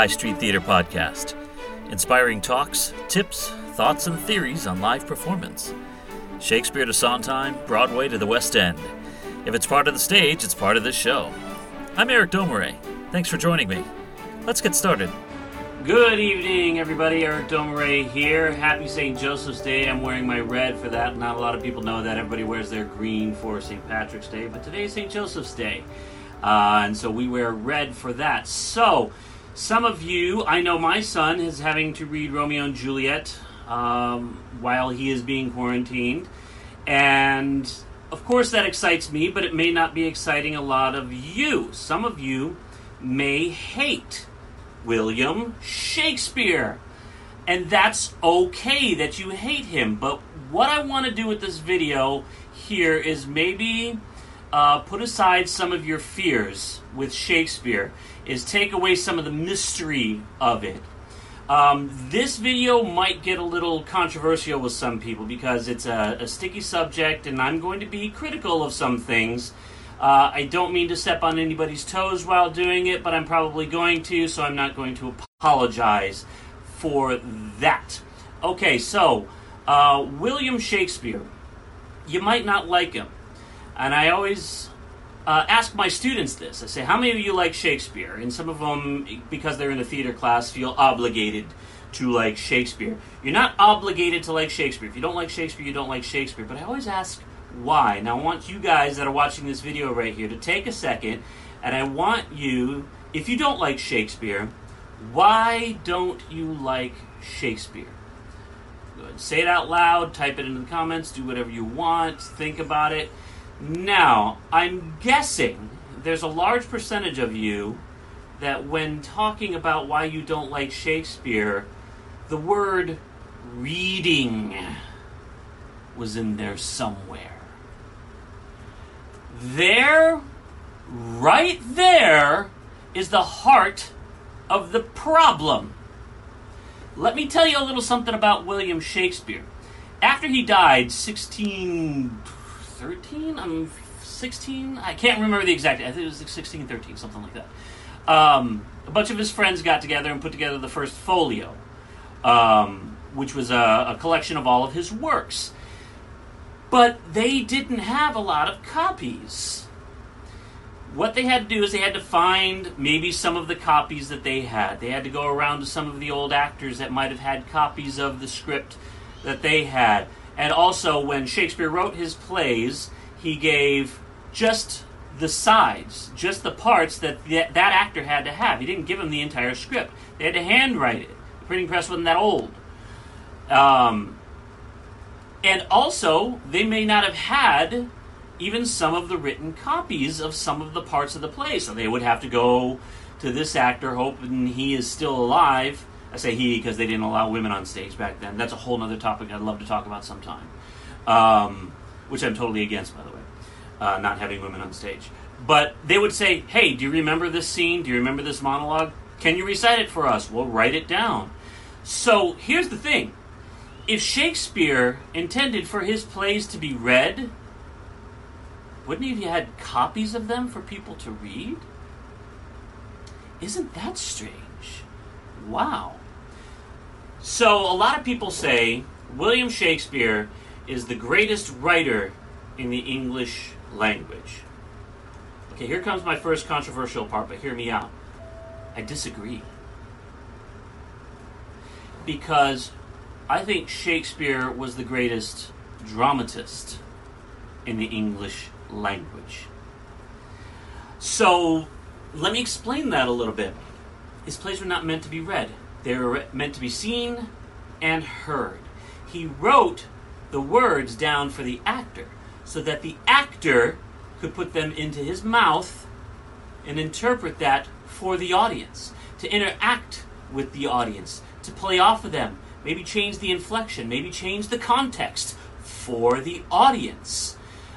High Street Theater Podcast. Inspiring talks, tips, thoughts, and theories on live performance. Shakespeare to Sondheim, Broadway to the West End. If it's part of the stage, it's part of this show. I'm Eric Domeray. Thanks for joining me. Let's get started. Good evening, everybody. Eric Domeray here. Happy St. Joseph's Day. I'm wearing my red for that. Not a lot of people know that. Everybody wears their green for St. Patrick's Day, but today is St. Joseph's Day. Uh, and so we wear red for that. So, some of you, I know my son is having to read Romeo and Juliet um, while he is being quarantined. And of course, that excites me, but it may not be exciting a lot of you. Some of you may hate William Shakespeare. And that's okay that you hate him. But what I want to do with this video here is maybe uh, put aside some of your fears with Shakespeare, is take away some of the mystery of it. Um, this video might get a little controversial with some people because it's a, a sticky subject and I'm going to be critical of some things. Uh, I don't mean to step on anybody's toes while doing it, but I'm probably going to, so I'm not going to apologize for that. Okay, so uh, William Shakespeare. You might not like him. And I always uh, ask my students this. I say, how many of you like Shakespeare? And some of them, because they're in a theater class, feel obligated to like Shakespeare. You're not obligated to like Shakespeare. If you don't like Shakespeare, you don't like Shakespeare. But I always ask why. Now, I want you guys that are watching this video right here to take a second, and I want you, if you don't like Shakespeare, why don't you like Shakespeare? Good. Say it out loud, type it in the comments, do whatever you want, think about it. Now, I'm guessing there's a large percentage of you that when talking about why you don't like Shakespeare, the word reading was in there somewhere. There, right there, is the heart of the problem. Let me tell you a little something about William Shakespeare. After he died, 16 13? I'm 16? I can't remember the exact. I think it was like 16, 13, something like that. Um, a bunch of his friends got together and put together the first folio, um, which was a, a collection of all of his works. But they didn't have a lot of copies. What they had to do is they had to find maybe some of the copies that they had. They had to go around to some of the old actors that might have had copies of the script that they had. And also, when Shakespeare wrote his plays, he gave just the sides, just the parts that th- that actor had to have. He didn't give him the entire script. They had to handwrite it. The printing press wasn't that old. Um, and also, they may not have had even some of the written copies of some of the parts of the play. So they would have to go to this actor, hoping he is still alive, I say he because they didn't allow women on stage back then. That's a whole other topic I'd love to talk about sometime. Um, which I'm totally against, by the way, uh, not having women on stage. But they would say, hey, do you remember this scene? Do you remember this monologue? Can you recite it for us? We'll write it down. So here's the thing if Shakespeare intended for his plays to be read, wouldn't he have had copies of them for people to read? Isn't that strange? Wow. So, a lot of people say William Shakespeare is the greatest writer in the English language. Okay, here comes my first controversial part, but hear me out. I disagree. Because I think Shakespeare was the greatest dramatist in the English language. So, let me explain that a little bit. His plays were not meant to be read, they were meant to be seen and heard. He wrote the words down for the actor so that the actor could put them into his mouth and interpret that for the audience, to interact with the audience, to play off of them, maybe change the inflection, maybe change the context for the audience.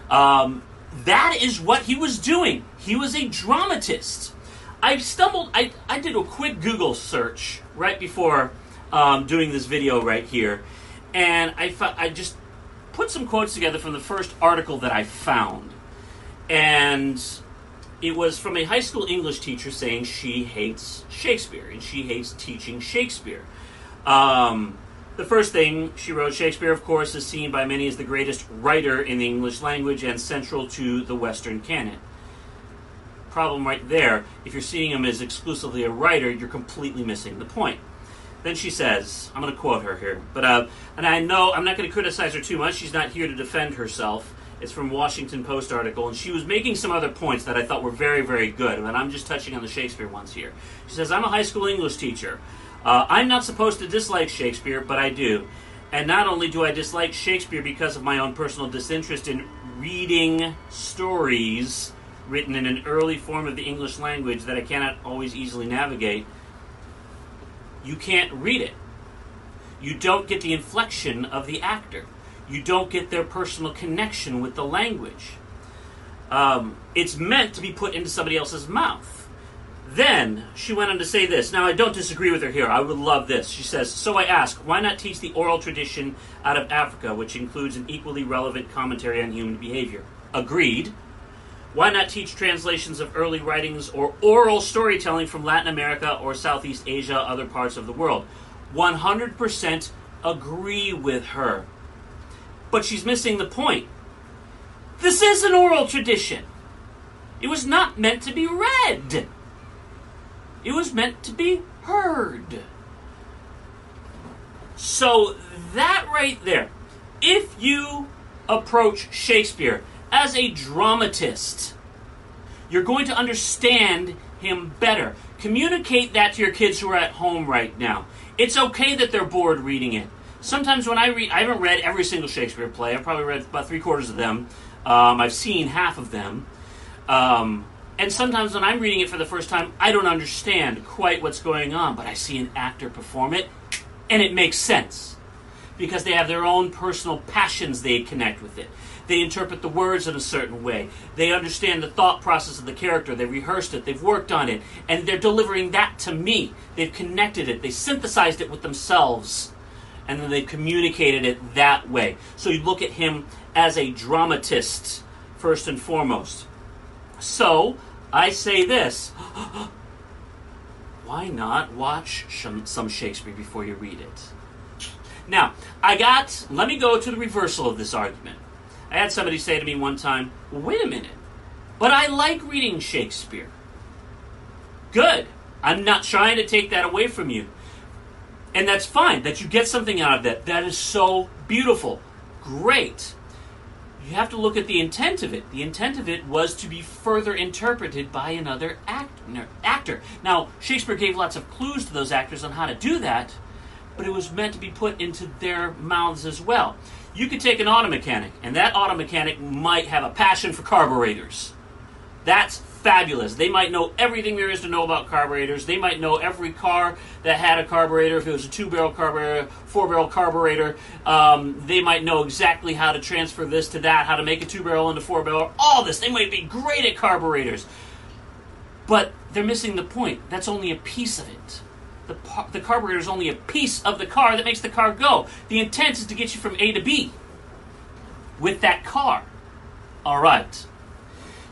Um, that is what he was doing. He was a dramatist. I stumbled, I, I did a quick Google search right before um, doing this video right here, and I, I just put some quotes together from the first article that I found. And it was from a high school English teacher saying she hates Shakespeare and she hates teaching Shakespeare. Um, the first thing she wrote, Shakespeare, of course, is seen by many as the greatest writer in the English language and central to the Western canon. Problem right there, if you're seeing him as exclusively a writer, you're completely missing the point. Then she says, I'm going to quote her here, but uh, and I know I'm not going to criticize her too much. She's not here to defend herself. It's from Washington Post article, and she was making some other points that I thought were very, very good. And I'm just touching on the Shakespeare ones here. She says, I'm a high school English teacher. Uh, I'm not supposed to dislike Shakespeare, but I do. And not only do I dislike Shakespeare because of my own personal disinterest in reading stories written in an early form of the English language that I cannot always easily navigate, you can't read it. You don't get the inflection of the actor. You don't get their personal connection with the language. Um, it's meant to be put into somebody else's mouth. Then she went on to say this. Now, I don't disagree with her here. I would love this. She says, So I ask, why not teach the oral tradition out of Africa, which includes an equally relevant commentary on human behavior? Agreed. Why not teach translations of early writings or oral storytelling from Latin America or Southeast Asia, other parts of the world? 100% agree with her. But she's missing the point. This is an oral tradition. It was not meant to be read. It was meant to be heard. So, that right there, if you approach Shakespeare as a dramatist, you're going to understand him better. Communicate that to your kids who are at home right now. It's okay that they're bored reading it. Sometimes when I read, I haven't read every single Shakespeare play. I've probably read about three quarters of them. Um, I've seen half of them. Um, and sometimes when I'm reading it for the first time, I don't understand quite what's going on, but I see an actor perform it, and it makes sense because they have their own personal passions they connect with it. They interpret the words in a certain way. They understand the thought process of the character. They rehearsed it. They've worked on it. And they're delivering that to me. They've connected it. They synthesized it with themselves. And then they've communicated it that way. So you look at him as a dramatist, first and foremost. So I say this why not watch some Shakespeare before you read it? Now, I got, let me go to the reversal of this argument. I had somebody say to me one time, wait a minute, but I like reading Shakespeare. Good. I'm not trying to take that away from you. And that's fine, that you get something out of that. That is so beautiful. Great. You have to look at the intent of it. The intent of it was to be further interpreted by another actor. Now, Shakespeare gave lots of clues to those actors on how to do that, but it was meant to be put into their mouths as well. You could take an auto mechanic, and that auto mechanic might have a passion for carburetors. That's fabulous. They might know everything there is to know about carburetors. They might know every car that had a carburetor, if it was a two barrel carburetor, four barrel carburetor. Um, they might know exactly how to transfer this to that, how to make a two barrel into four barrel, all this. They might be great at carburetors. But they're missing the point. That's only a piece of it the, the carburetor is only a piece of the car that makes the car go. The intent is to get you from A to B with that car. All right.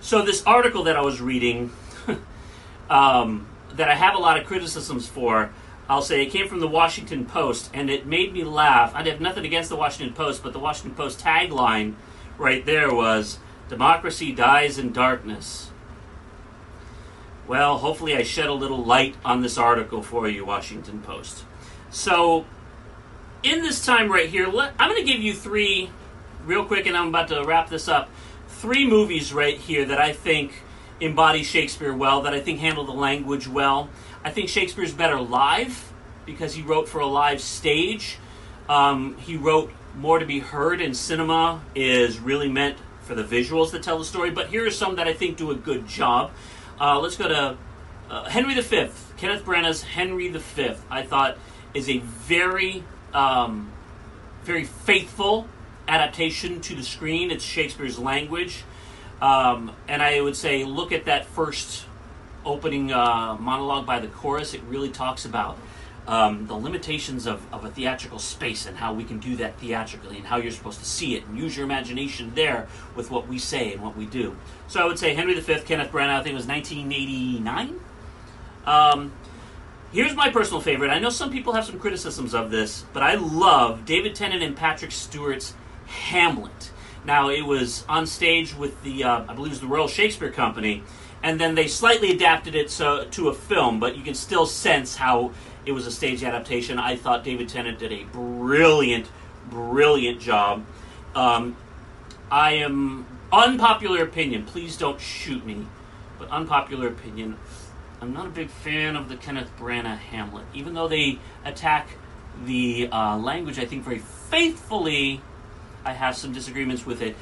So, this article that I was reading, um, that I have a lot of criticisms for, I'll say it came from the Washington Post, and it made me laugh. I'd have nothing against the Washington Post, but the Washington Post tagline right there was Democracy dies in darkness. Well, hopefully, I shed a little light on this article for you, Washington Post. So, in this time right here, let, I'm going to give you three, real quick, and I'm about to wrap this up. Three movies right here that I think embody Shakespeare well, that I think handle the language well. I think Shakespeare's better live because he wrote for a live stage. Um, he wrote more to be heard, and cinema is really meant for the visuals that tell the story. But here are some that I think do a good job. Uh, let's go to uh, Henry V. Kenneth Branagh's Henry V. I thought is a very, um, very faithful adaptation to the screen. It's Shakespeare's language, um, and I would say look at that first opening uh, monologue by the chorus. It really talks about um, the limitations of, of a theatrical space and how we can do that theatrically and how you're supposed to see it and use your imagination there with what we say and what we do. So I would say Henry V, Kenneth Branagh, I think it was 1989. Um, here's my personal favorite. I know some people have some criticisms of this, but I love David Tennant and Patrick Stewart's Hamlet. Now it was on stage with the uh, I believe it was the Royal Shakespeare Company, and then they slightly adapted it so to a film, but you can still sense how it was a stage adaptation. I thought David Tennant did a brilliant, brilliant job. Um, I am unpopular opinion. Please don't shoot me, but unpopular opinion. I'm not a big fan of the Kenneth Branagh Hamlet, even though they attack the uh, language. I think very faithfully. I have some disagreements with it.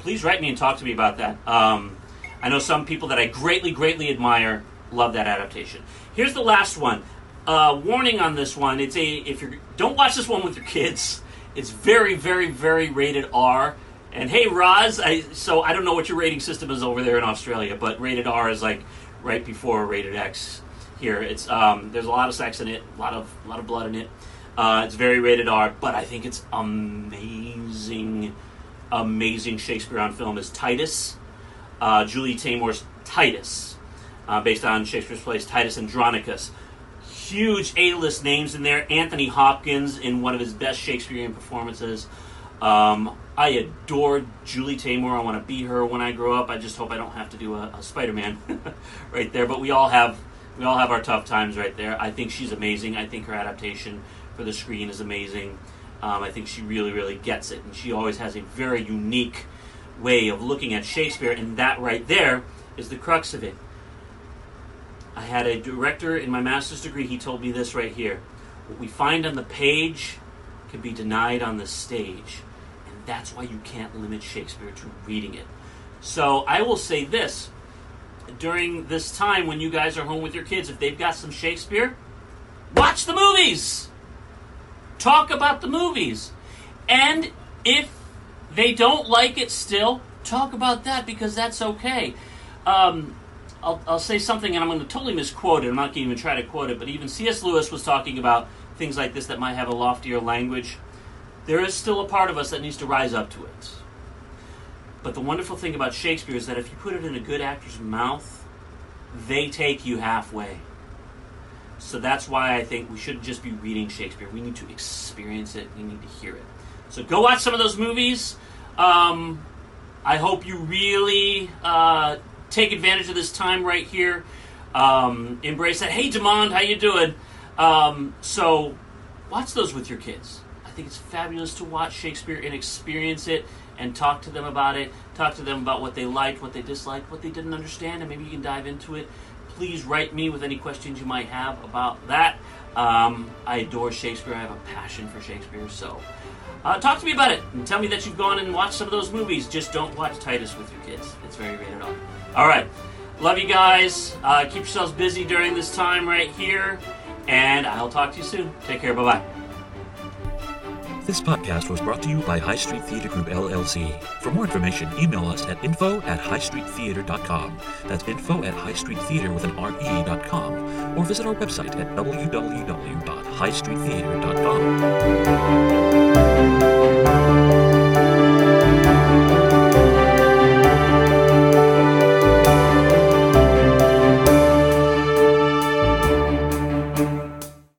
Please write me and talk to me about that. Um, I know some people that I greatly, greatly admire love that adaptation. Here's the last one. Uh, warning on this one: it's a if you don't watch this one with your kids. It's very, very, very rated R. And hey, Roz, I, so I don't know what your rating system is over there in Australia, but rated R is like right before rated X. Here, it's um, there's a lot of sex in it, a lot of a lot of blood in it. Uh, it's very rated R, but I think it's amazing, amazing Shakespeare on film is Titus, uh, Julie Taymor's Titus, uh, based on Shakespeare's plays Titus Andronicus huge A-list names in there. Anthony Hopkins in one of his best Shakespearean performances. Um, I adore Julie Taymor. I want to be her when I grow up. I just hope I don't have to do a, a Spider-Man right there. But we all have we all have our tough times right there. I think she's amazing. I think her adaptation for the screen is amazing. Um, I think she really, really gets it, and she always has a very unique way of looking at Shakespeare, and that right there is the crux of it. I had a director in my master's degree, he told me this right here. What we find on the page can be denied on the stage. And that's why you can't limit Shakespeare to reading it. So I will say this during this time when you guys are home with your kids, if they've got some Shakespeare, watch the movies. Talk about the movies. And if they don't like it still, talk about that because that's okay. Um, I'll, I'll say something and I'm going to totally misquote it. I'm not going to even try to quote it, but even C.S. Lewis was talking about things like this that might have a loftier language. There is still a part of us that needs to rise up to it. But the wonderful thing about Shakespeare is that if you put it in a good actor's mouth, they take you halfway. So that's why I think we shouldn't just be reading Shakespeare. We need to experience it. We need to hear it. So go watch some of those movies. Um, I hope you really uh, take advantage of this time right here. Um, embrace that. Hey, Demond, how you doing? Um, so, watch those with your kids. I think it's fabulous to watch Shakespeare and experience it and talk to them about it. Talk to them about what they liked, what they disliked, what they didn't understand, and maybe you can dive into it. Please write me with any questions you might have about that. Um, I adore Shakespeare. I have a passion for Shakespeare, so uh, talk to me about it and tell me that you've gone and watched some of those movies. Just don't watch Titus with your kids. It's very rated R. All right. Love you guys. Uh, keep yourselves busy during this time right here. And I'll talk to you soon. Take care. Bye bye. This podcast was brought to you by High Street Theater Group LLC. For more information, email us at info at highstreettheatre.com. That's info at highstreettheatre with an R-E.com. Or visit our website at www.highstreettheatre.com.